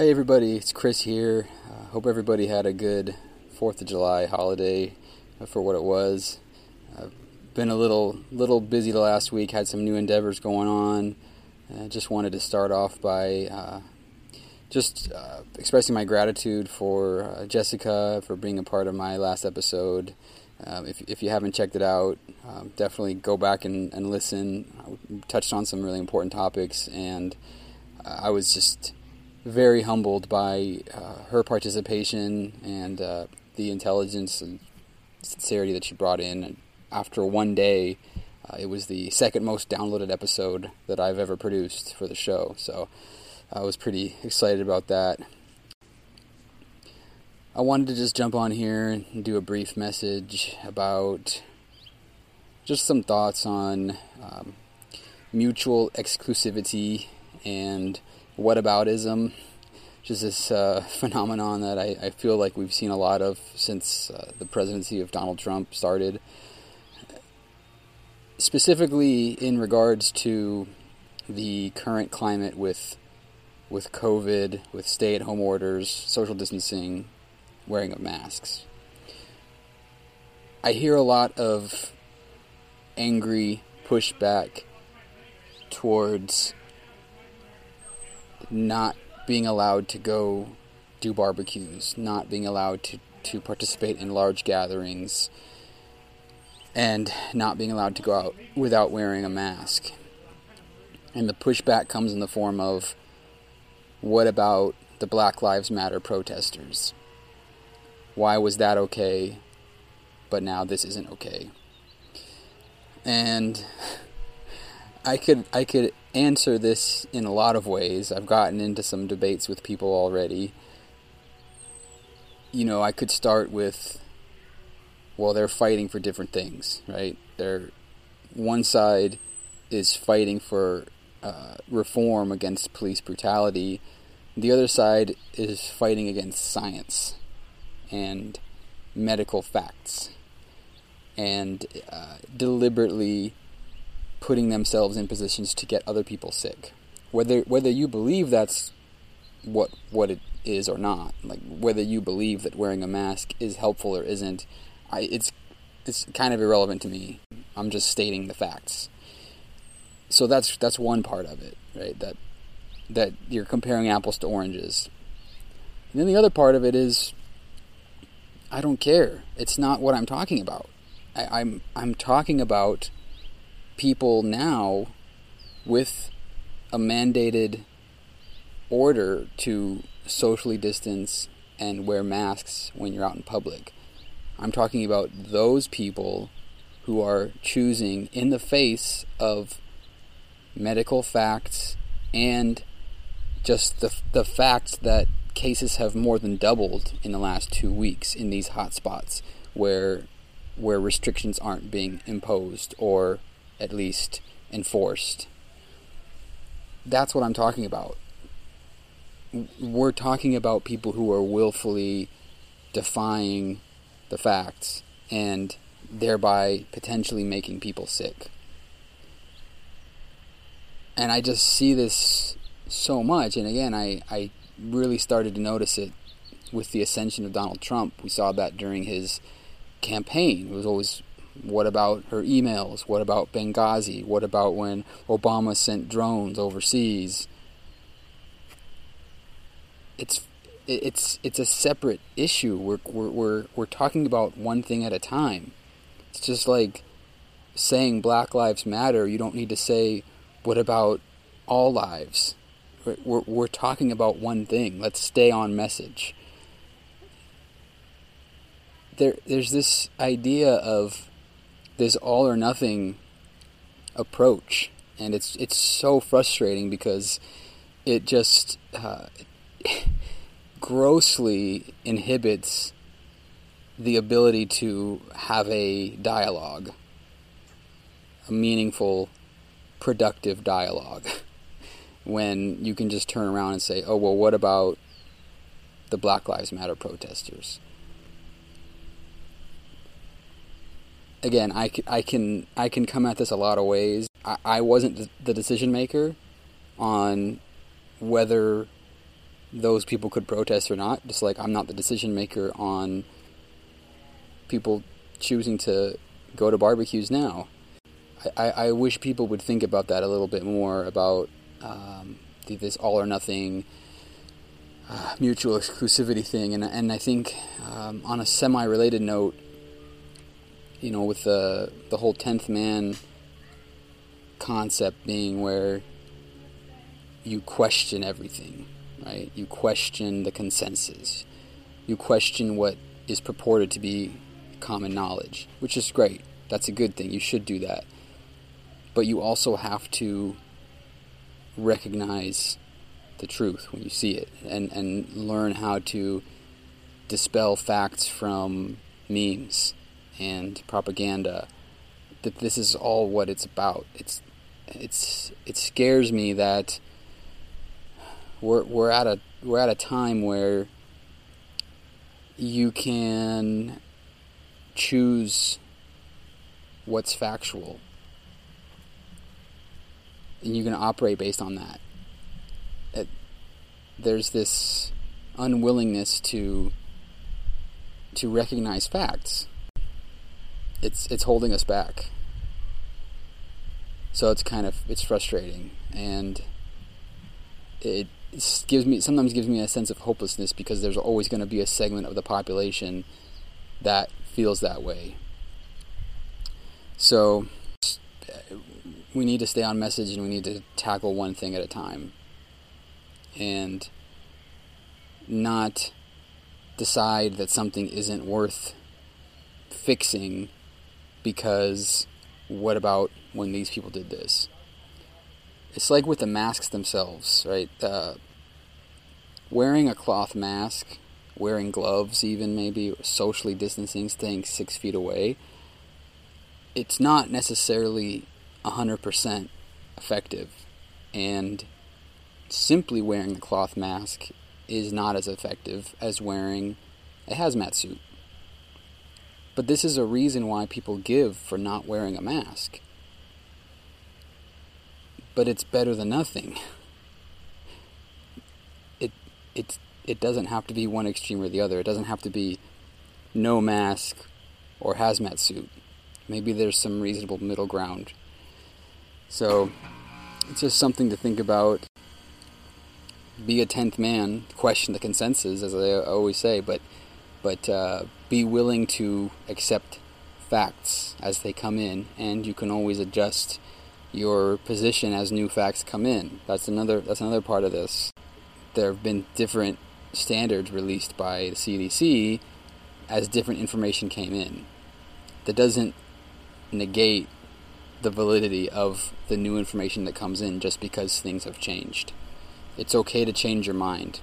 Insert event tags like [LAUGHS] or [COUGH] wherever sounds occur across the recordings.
Hey everybody, it's Chris here. Uh, hope everybody had a good 4th of July holiday for what it was. I've been a little little busy the last week, had some new endeavors going on. I just wanted to start off by uh, just uh, expressing my gratitude for uh, Jessica for being a part of my last episode. Um, if, if you haven't checked it out, um, definitely go back and, and listen. I touched on some really important topics, and uh, I was just very humbled by uh, her participation and uh, the intelligence and sincerity that she brought in. After one day, uh, it was the second most downloaded episode that I've ever produced for the show, so I was pretty excited about that. I wanted to just jump on here and do a brief message about just some thoughts on um, mutual exclusivity and whataboutism, just this uh, [LAUGHS] phenomenon that I, I, feel like we've seen a lot of since uh, the presidency of Donald Trump started. Specifically, in regards to the current climate with with COVID, with stay-at-home orders, social distancing, wearing of masks. I hear a lot of angry pushback towards not being allowed to go do barbecues, not being allowed to, to participate in large gatherings, and not being allowed to go out without wearing a mask. And the pushback comes in the form of what about the Black Lives Matter protesters? Why was that okay, but now this isn't okay? And [LAUGHS] I could I could answer this in a lot of ways. I've gotten into some debates with people already. You know, I could start with well, they're fighting for different things, right? They're one side is fighting for uh, reform against police brutality. The other side is fighting against science and medical facts and uh, deliberately putting themselves in positions to get other people sick. Whether whether you believe that's what what it is or not, like whether you believe that wearing a mask is helpful or isn't, I, it's it's kind of irrelevant to me. I'm just stating the facts. So that's that's one part of it, right? That that you're comparing apples to oranges. And then the other part of it is I don't care. It's not what I'm talking about. I, I'm I'm talking about people now with a mandated order to socially distance and wear masks when you're out in public. I'm talking about those people who are choosing, in the face of medical facts and just the, the fact that cases have more than doubled in the last two weeks in these hotspots where where restrictions aren't being imposed or at least enforced. That's what I'm talking about. We're talking about people who are willfully defying the facts and thereby potentially making people sick. And I just see this so much. And again, I, I really started to notice it with the ascension of Donald Trump. We saw that during his campaign. It was always what about her emails? What about Benghazi? What about when Obama sent drones overseas? It's it's it's a separate issue. We're we're we're we're talking about one thing at a time. It's just like saying Black Lives Matter. You don't need to say what about all lives. We're we're talking about one thing. Let's stay on message. There there's this idea of this all or nothing approach, and it's it's so frustrating because it just uh, [LAUGHS] grossly inhibits the ability to have a dialogue, a meaningful, productive dialogue, [LAUGHS] when you can just turn around and say, oh, well, what about the Black Lives Matter protesters? Again, I, I can I can come at this a lot of ways. I, I wasn't the decision maker on whether those people could protest or not, just like I'm not the decision maker on people choosing to go to barbecues now. I, I, wish people would think about that a little bit more about um, this all or nothing uh, mutual exclusivity thing. And, and I think um, on a semi related note, you know, with the, the whole 10th man concept being where you question everything, right? You question the consensus. You question what is purported to be common knowledge, which is great. That's a good thing. You should do that. But you also have to recognize the truth when you see it and, and learn how to dispel facts from memes and propaganda that this is all what it's about it's it's it scares me that we're we're at a we're at a time where you can choose what's factual and you can operate based on that. It, there's this unwillingness to to recognize facts. It's it's holding us back. So it's kind of it's frustrating and it gives me sometimes gives me a sense of hopelessness because there's always going to be a segment of the population that feels that way. So we need to stay on message and we need to tackle one thing at a time and not decide that something isn't worth fixing because what about when these people did this? It's like with the masks themselves, right? Uh, wearing a cloth mask, wearing gloves, even maybe socially distancing, staying six feet away, it's not necessarily 100% effective. And simply wearing the cloth mask is not as effective as wearing a hazmat suit. But this is a reason why people give for not wearing a mask. But it's better than nothing. It it it doesn't have to be one extreme or the other. It doesn't have to be no mask or hazmat suit. Maybe there's some reasonable middle ground so it's just something to think about. Be a tenth man, question the consensus, as I always say, but but uh, be willing to accept facts as they come in, and you can always adjust your position as new facts come in. That's another that's another part of this. There have been different standards released by the CDC as different information came in. That doesn't negate the validity of the new information that comes in just because things have changed. It's okay to change your mind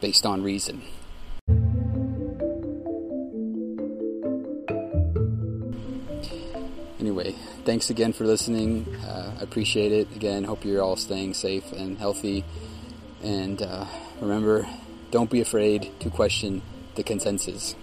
based on reason. Anyway, thanks again for listening. Uh, I appreciate it. Again, hope you're all staying safe and healthy. And uh, remember, don't be afraid to question the consensus.